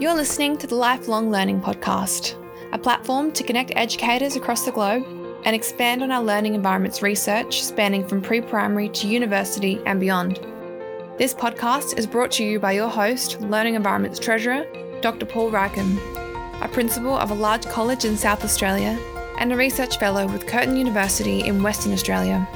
You're listening to the Lifelong Learning Podcast, a platform to connect educators across the globe and expand on our learning environments research spanning from pre primary to university and beyond. This podcast is brought to you by your host, Learning Environments Treasurer, Dr. Paul Rackham, a principal of a large college in South Australia and a research fellow with Curtin University in Western Australia.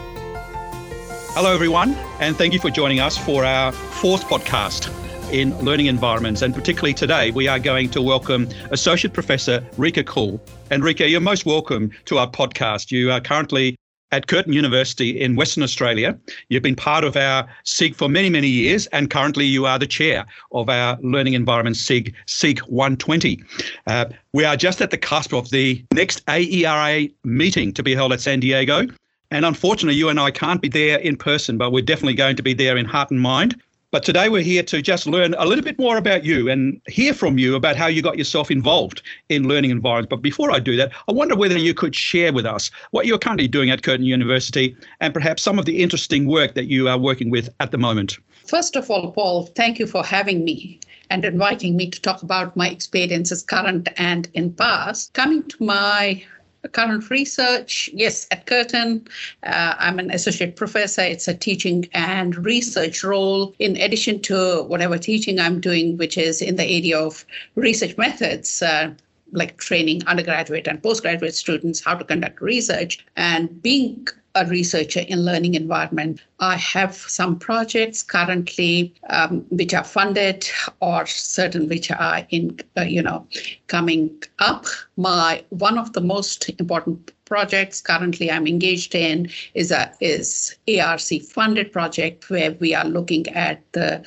Hello, everyone, and thank you for joining us for our fourth podcast in learning environments. And particularly today, we are going to welcome Associate Professor Rekha Koul. And Rekha, you're most welcome to our podcast. You are currently at Curtin University in Western Australia. You've been part of our SIG for many, many years, and currently you are the chair of our Learning Environment SIG, SIG 120. Uh, we are just at the cusp of the next AERA meeting to be held at San Diego. And unfortunately, you and I can't be there in person, but we're definitely going to be there in heart and mind. But today we're here to just learn a little bit more about you and hear from you about how you got yourself involved in learning environments. But before I do that, I wonder whether you could share with us what you're currently doing at Curtin University and perhaps some of the interesting work that you are working with at the moment. First of all, Paul, thank you for having me and inviting me to talk about my experiences current and in past. Coming to my current research, yes, at Curtin, uh, I'm an associate professor. It's a teaching and research role, in addition to whatever teaching I'm doing, which is in the area of research methods. Uh, like training undergraduate and postgraduate students how to conduct research and being a researcher in learning environment. I have some projects currently um, which are funded or certain which are in, uh, you know, coming up. My one of the most important projects currently I'm engaged in is a is ARC funded project where we are looking at the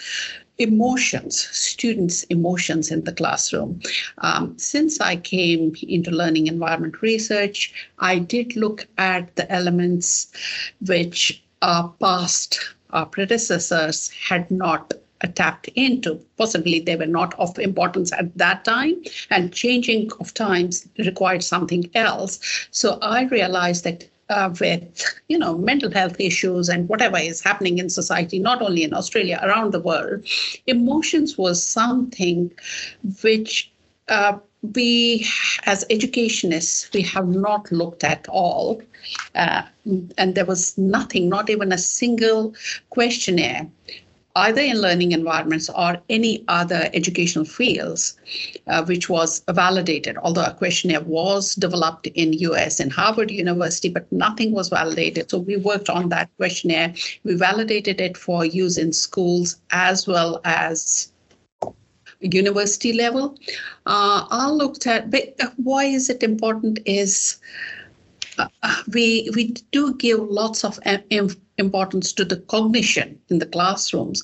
emotions, students' emotions in the classroom. Um, since I came into learning environment research, I did look at the elements which our past, our predecessors had not tapped into. Possibly they were not of importance at that time, and changing of times required something else. So I realized that uh, with you know mental health issues and whatever is happening in society not only in australia around the world emotions was something which uh, we as educationists we have not looked at all. Uh, and there was nothing not even a single questionnaire either in learning environments or any other educational fields, uh, which was validated. Although a questionnaire was developed in US in Harvard University, but nothing was validated. So we worked on that questionnaire. We validated it for use in schools as well as university level. Uh, I looked at but why is it important is uh, we we do give lots of importance to the cognition in the classrooms,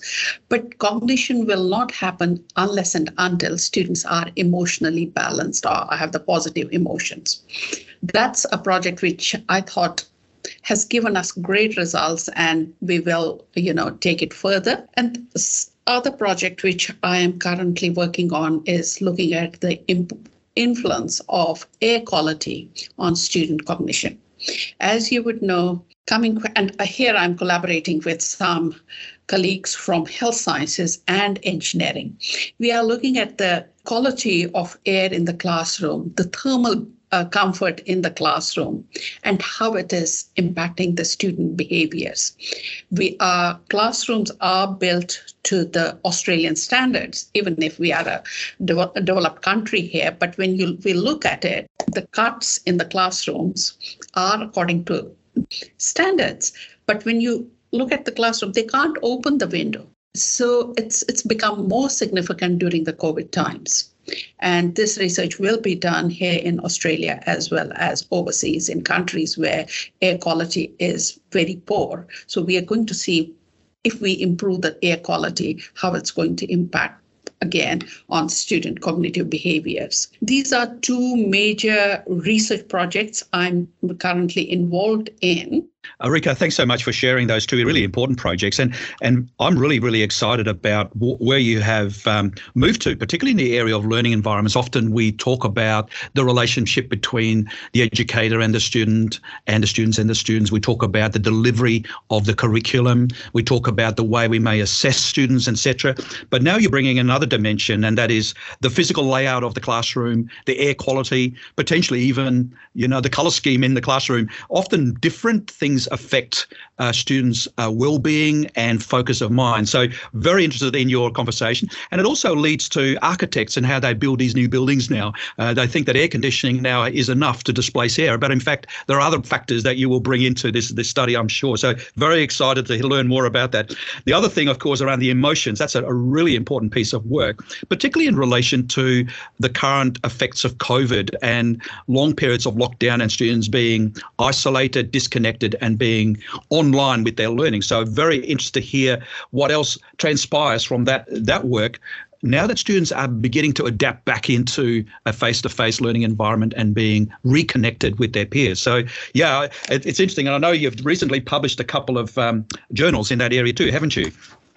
but cognition will not happen unless and until students are emotionally balanced or have the positive emotions. That's a project which I thought has given us great results and we will you know take it further and other project which i am currently working on is looking at the imp- influence of air quality on student cognition. As you would know, coming and uh, here I'm collaborating with some colleagues from health sciences and engineering. We are looking at the quality of air in the classroom, the thermal uh, comfort in the classroom and how it is impacting the student behaviors. We are classrooms are built to the Australian standards, even if we are a, de- a developed country here. But when you we look at it, the cuts in the classrooms are according to standards. But when you look at the classroom, they can't open the window. So it's it's become more significant during the COVID times. And this research will be done here in Australia as well as overseas in countries where air quality is very poor. So we are going to see if we improve the air quality, how it's going to impact again on student cognitive behaviors. These are two major research projects I'm currently involved in. Rekha, thanks so much for sharing those two really important projects, and and I'm really really excited about w- where you have um, moved to, particularly in the area of learning environments. Often we talk about the relationship between the educator and the student, and the students and the students. We talk about the delivery of the curriculum. We talk about the way we may assess students, etc. But now you're bringing another dimension, and that is the physical layout of the classroom, the air quality, potentially even you know the color scheme in the classroom. Often different things affect uh, students' uh, well-being and focus of mind. So very interested in your conversation, and it also leads to architects and how they build these new buildings now. Uh, they think that air conditioning now is enough to displace air, but in fact there are other factors that you will bring into this this study, I'm sure. So very excited to learn more about that. The other thing, of course, around the emotions. That's a, a really important piece of work, particularly in relation to the current effects of COVID and long periods of lockdown and students being isolated, disconnected, and being online with their learning. So very interested to hear what else transpires from that that work now that students are beginning to adapt back into a face-to-face learning environment and being reconnected with their peers. So, yeah, it, it's interesting. And I know you've recently published a couple of um, journals in that area too, haven't you?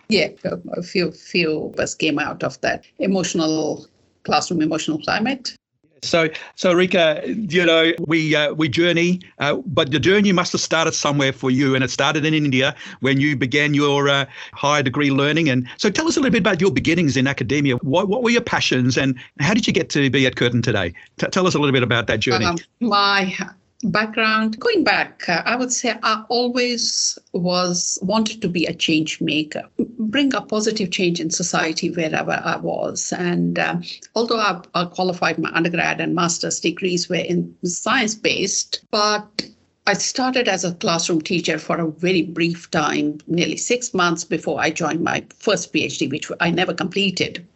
Yeah, a few few of us came out of that emotional classroom emotional climate so, so Rekha, you know, we uh, we journey, uh, but the journey must have started somewhere for you, and it started in India when you began your uh, higher degree learning. And so, tell us a little bit about your beginnings in academia. What what were your passions, and how did you get to be at Curtin today? T- tell us a little bit about that journey. Um, my background going back uh, i would say i always was wanted to be a change maker bring a positive change in society wherever i was and um, although I, I qualified my undergrad and master's degrees were in science based but I started as a classroom teacher for a very brief time, nearly six months before I joined my first PhD, which I never completed.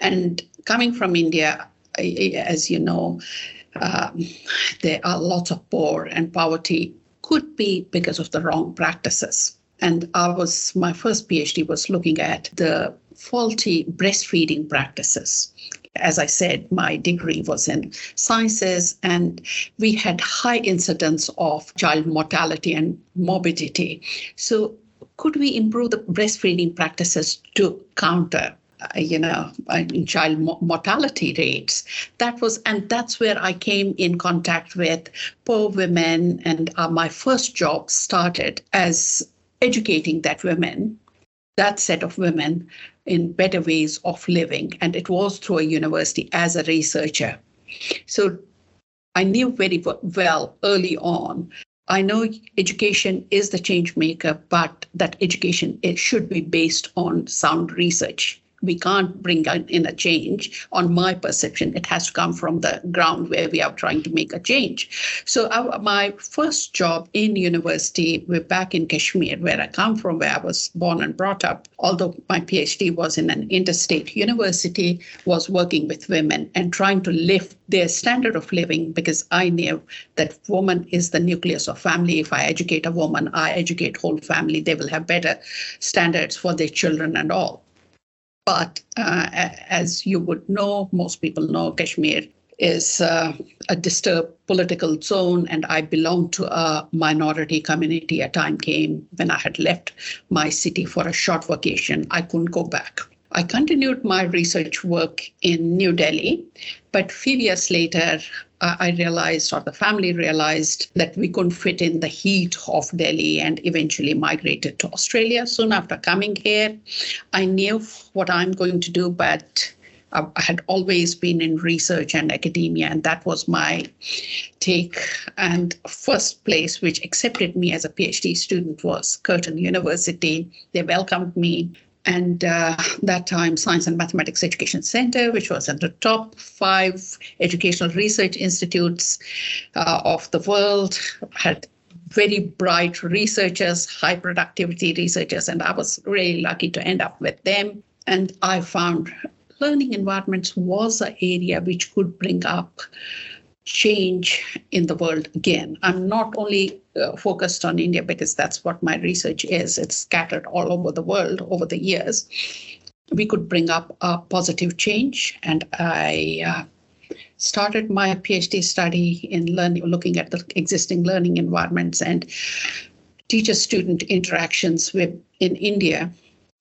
And coming from India, as you know, um, there are lots of poor and poverty could be because of the wrong practices. And I was my first PhD was looking at the faulty breastfeeding practices. As I said, my degree was in sciences, and we had high incidence of child mortality and morbidity. So, could we improve the breastfeeding practices to counter uh, you know, uh, child mortality rates. That was, and that's where I came in contact with poor women, and uh, my first job started as educating that women, that set of women, in better ways of living, and it was through a university as a researcher. So I knew very well early on I know education is the change maker, but that education it should be based on sound research we can't bring in a change. On my perception it has to come from the ground where we are trying to make a change. So our, my first job in university we're back in kashmir where i come from where i was born and brought up. Although my phd was in an interstate university was working with women and trying to lift their standard of living because i knew that woman is the nucleus of family. If i educate a woman i educate whole family. They will have better standards for their children and all but uh, as you would know, most people know, Kashmir is uh, a disturbed political zone, and I belong to a minority community. A time came when I had left my city for a short vacation. I couldn't go back. I continued my research work in New Delhi, but few years later, Uh, I realized, or the family realized, that we couldn't fit in the heat of Delhi and eventually migrated to Australia. Soon after coming here, I knew what I'm going to do, but uh, I had always been in research and academia, and that was my take. And first place which accepted me as a PhD student was Curtin University. They welcomed me and uh, that time science and mathematics education center which was at the top five educational research institutes uh, of the world had very bright researchers high productivity researchers and i was really lucky to end up with them. And i found learning environments was an area which could bring up change in the world again. I'm not only uh, focused on India because that's what my research is, it's scattered all over the world over the years. We could bring up a positive change, and I uh, started my PhD study in learning, looking at the existing learning environments and teacher student interactions with, in India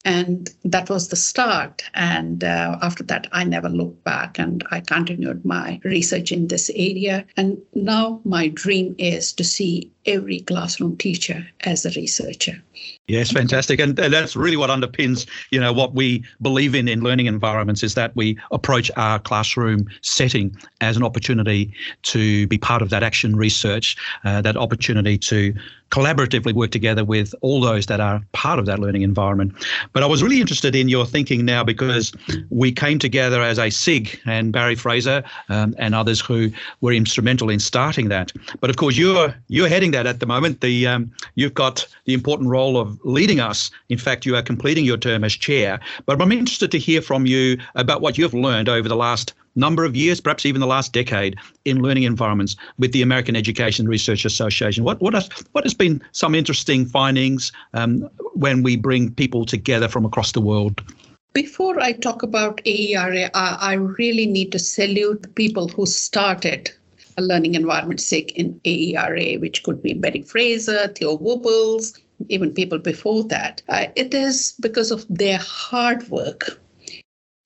and that was the start. And uh, after that i never looked back and i continued my research in this area. And now my dream is to see every classroom teacher as a researcher Yes, fantastic, and, and, that's really what underpins, you know, what we believe in in learning environments is that we approach our classroom setting as an opportunity to be part of that action research, uh, that opportunity to collaboratively work together with all those that are part of that learning environment. But I was really interested in your thinking now because we came together as a SIG and Barry Fraser um, and others who were instrumental in starting that. But of course, you're you're heading that at the moment. The um, you've got the important role of leading us. In fact, you are completing your term as chair. But I'm interested to hear from you about what you've learned over the last number of years, perhaps even the last decade, in learning environments with the American Education Research Association. What what has what has been some interesting findings um, when we bring people together from across the world? Before I talk about AERA, I, really need to salute people who started learning environment SIG in AERA, which could be Barry Fraser, Theo Wubbels, even people before that. Uh, it is because of their hard work.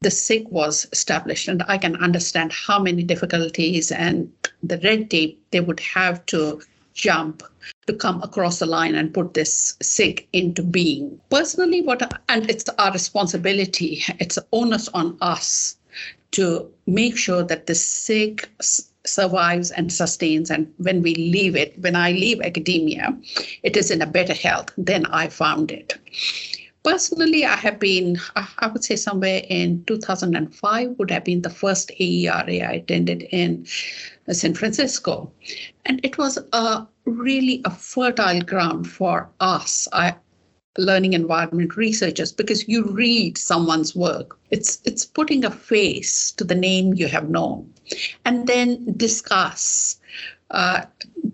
The SIG was established, and I can understand how many difficulties and the red tape they would have to jump to come across the line and put this SIG into being. Personally, what and it's our responsibility, it's onus on us to make sure that the SIG survives and sustains. And when we leave it, when I leave academia, it is in a better health than I found it. Personally, I have been, I would say somewhere in 2005 would have been the first AERA I attended in San Francisco. And it was a really a fertile ground for us. I, learning environment researchers because you read someone's work it's it's putting a face to the name you have known and then discuss uh,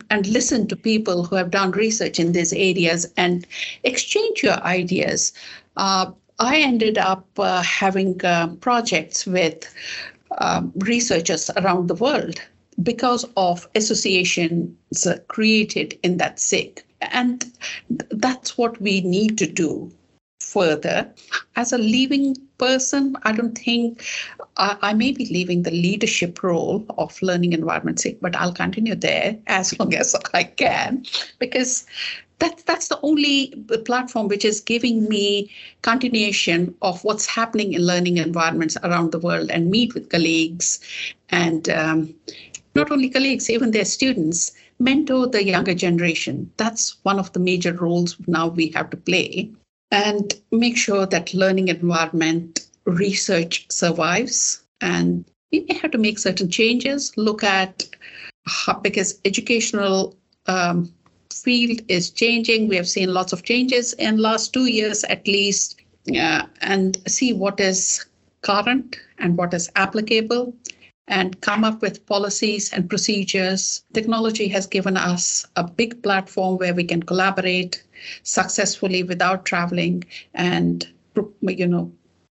and listen to people who have done research in these areas and exchange your ideas uh, i ended up uh, having uh, projects with um, researchers around the world because of associations created in that SIG. And that's what we need to do further. As a leaving person, I don't think I, I, may be leaving the leadership role of learning environment but I'll continue there as long as I can because that's that's the only platform which is giving me continuation of what's happening in learning environments around the world and meet with colleagues and um, not only colleagues, even their students, mentor the younger generation. That's one of the major roles now we have to play and make sure that learning environment research survives. And we may have to make certain changes, look at how, because educational um, field is changing. We have seen lots of changes in last two years at least, uh, and see what is current and what is applicable and come up with policies and procedures. Technology has given us a big platform where we can collaborate successfully without traveling and you know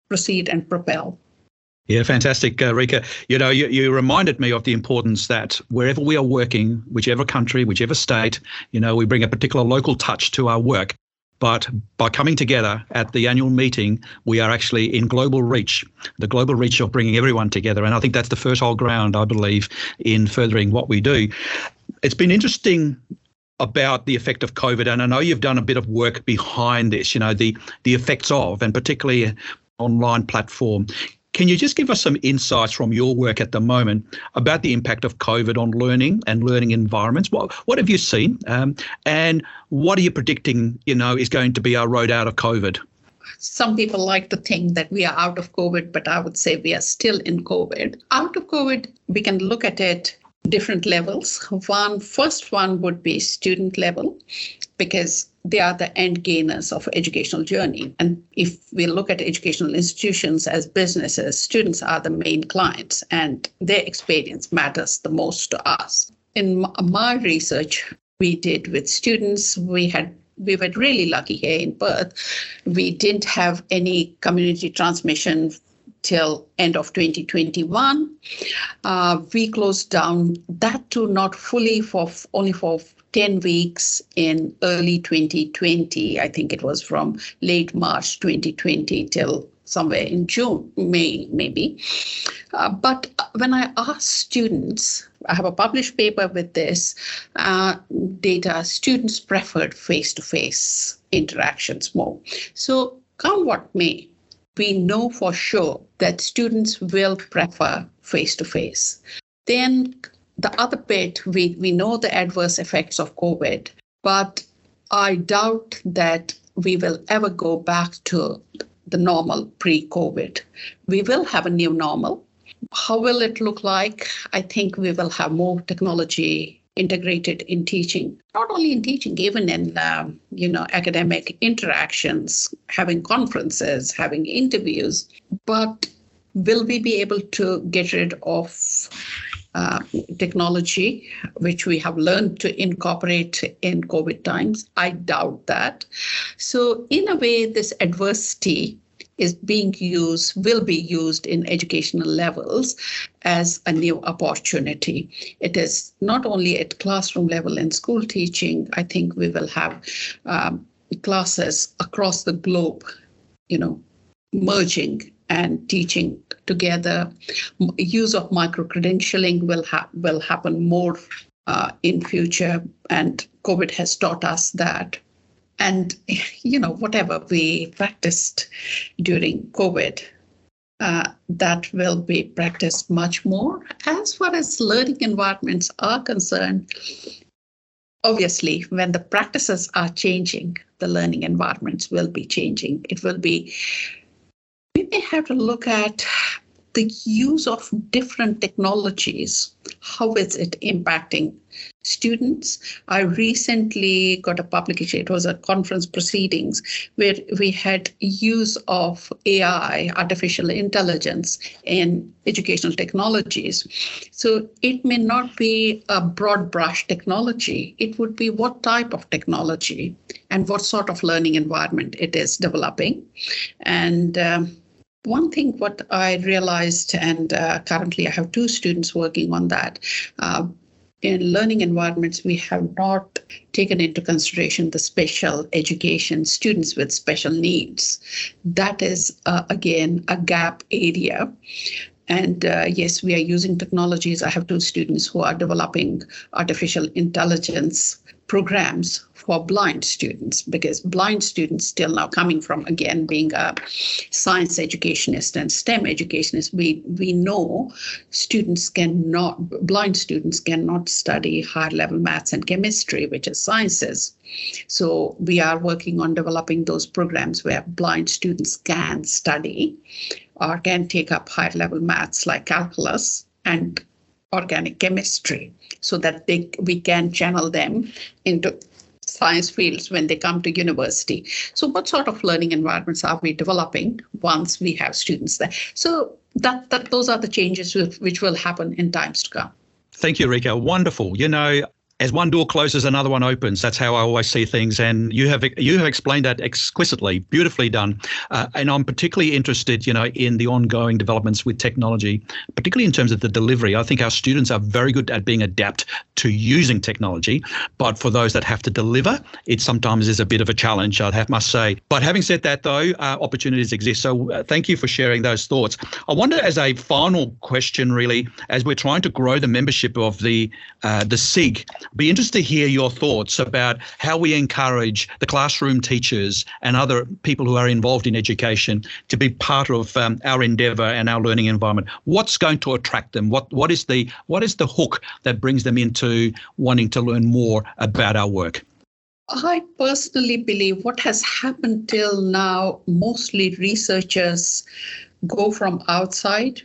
proceed and propel. Yeah, fantastic, uh, Rekha. You know, you, you reminded me of the importance that wherever we are working, whichever country, whichever state, you know, we bring a particular local touch to our work. But by coming together at the annual meeting, we are actually in global reach, the global reach of bringing everyone together. And I think that's the fertile ground, I believe, in furthering what we do. It's been interesting about the effect of COVID, and I know you've done a bit of work behind this, you know, the the effects of, and particularly online platform. Can you just give us some insights from your work at the moment about the impact of COVID on learning and learning environments? What what have you seen, um, and what are you predicting? You know, is going to be our road out of COVID? Some people like to think that we are out of COVID, but I would say we are still in COVID. Out of COVID, we can look at it different levels. One first one would be student level, because they are the end gainers of educational journey. And if we look at educational institutions as businesses, students are the main clients and their experience matters the most to us. In my research we did with students, we had we were really lucky here in Perth. We didn't have any community transmission till end of 2021. Uh, we closed down that too not fully for only for 10 weeks in early 2020. I think it was from late March 2020 till somewhere in June, May, maybe. Uh, but when I ask students, I have a published paper with this uh, data, students preferred face to face interactions more. So, come what may, we know for sure that students will prefer face to face. Then the other bit, we, we know the adverse effects of COVID, but I doubt that we will ever go back to the normal pre COVID. We will have a new normal. How will it look like? I think we will have more technology integrated in teaching, not only in teaching, even in um, you know academic interactions, having conferences, having interviews. But will we be able to get rid of uh, technology, which we have learned to incorporate in COVID times. I doubt that. So, in a way, this adversity is being used, will be used in educational levels as a new opportunity. It is not only at classroom level in school teaching, I think we will have um, classes across the globe, you know, merging and teaching together. Use of micro credentialing will ha- will happen more uh, in future, and COVID has taught us that. And you know, whatever we practiced during COVID, uh, that will be practiced much more. As far as learning environments are concerned, obviously, when the practices are changing, the learning environments will be changing. It will be we may have to look at the use of different technologies. How is it impacting students? I recently got a publication, it was a conference proceedings, where we had use of AI, artificial intelligence, in educational technologies. So it may not be a broad brush technology, it would be what type of technology and what sort of learning environment it is developing. And um, one thing what I realized, and uh, currently I have two students working on that. Uh, in learning environments, we have not taken into consideration the special education students with special needs. That is, uh, again, a gap area. And uh, yes, we are using technologies. I have two students who are developing artificial intelligence programs for blind students because blind students still now coming from again being a science educationist and STEM educationist, we we know students cannot blind students cannot study high level maths and chemistry, which is sciences. So we are working on developing those programs where blind students can study or can take up higher level maths like calculus and organic chemistry so that they we can channel them into science fields when they come to university. So what sort of learning environments are we developing once we have students there? So that, that those are the changes which will happen in times to come. Thank you, Rekha. Wonderful. You know, as one door closes, another one opens. That's how I always see things, and you have you have explained that exquisitely, beautifully done. Uh, and I'm particularly interested, you know, in the ongoing developments with technology, particularly in terms of the delivery. I think our students are very good at being adept to using technology, but for those that have to deliver, it sometimes is a bit of a challenge. I have must say. But having said that, though, uh, opportunities exist. So uh, thank you for sharing those thoughts. I wonder, as a final question, really, as we're trying to grow the membership of the uh, the SIG be interested to hear your thoughts about how we encourage the classroom teachers and other people who are involved in education to be part of um, our endeavour and our learning environment. What's going to attract them? What what is the what is the hook that brings them into wanting to learn more about our work? I personally believe what has happened till now, mostly researchers go from outside,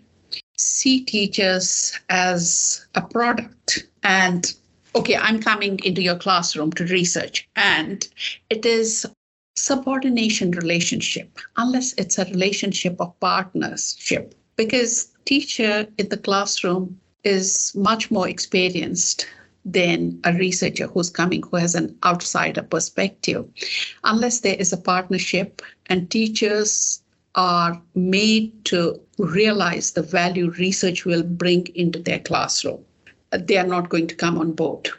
see teachers as a product, and okay, I'm coming into your classroom to research, and it is subordination relationship unless it's a relationship of partnership because teacher in the classroom is much more experienced than a researcher who's coming who has an outsider perspective unless there is a partnership and teachers are made to realize the value research will bring into their classroom. They are not going to come on board.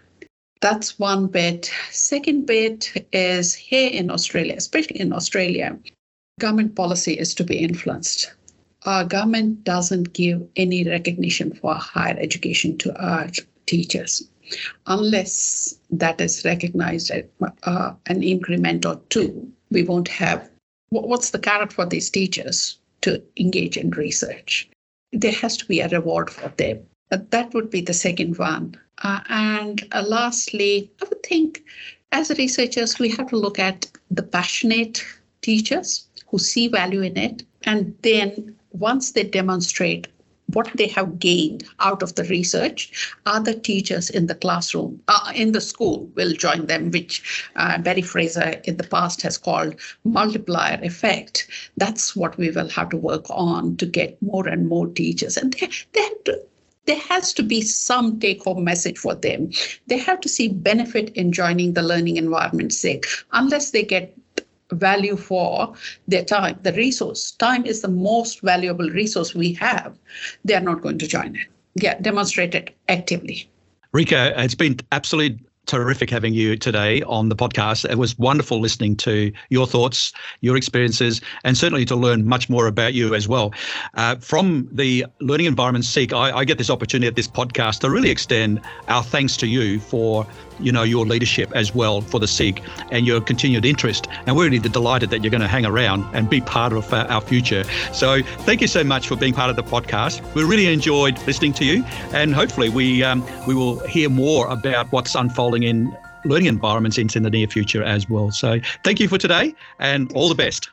That's one bit. Second bit is here in Australia, especially in Australia, government policy is to be influenced. Our government doesn't give any recognition for higher education to our teachers unless that is recognized at uh, an increment or two. We won't have what's the carrot for these teachers to engage in research. There has to be a reward for them. That would be the second one. Uh, and uh, lastly, I would think as researchers, we have to look at the passionate teachers who see value in it. And then once they demonstrate what they have gained out of the research, other teachers in the classroom, uh, in the school, will join them, which uh, Barry Fraser in the past has called multiplier effect. That's what we will have to work on to get more and more teachers. And they, they have to there has to be some take home message for them. They have to see benefit in joining the learning environment SIG. Unless they get value for their time, the resource, time is the most valuable resource we have, they are not going to join it. Yeah, demonstrate it actively. Rekha, it's been absolutely terrific having you today on the podcast. It was wonderful listening to your thoughts, your experiences, and certainly to learn much more about you as well. Uh, from the Learning Environment SIG, I, I, get this opportunity at this podcast to really extend our thanks to you for you know your leadership as well for the SIG and your continued interest. And we're really delighted that you're going to hang around and be part of uh, our future. So thank you so much for being part of the podcast. We really enjoyed listening to you, and hopefully we um, we will hear more about what's unfolding in learning environments into the near future as well. So thank you for today, and all the best.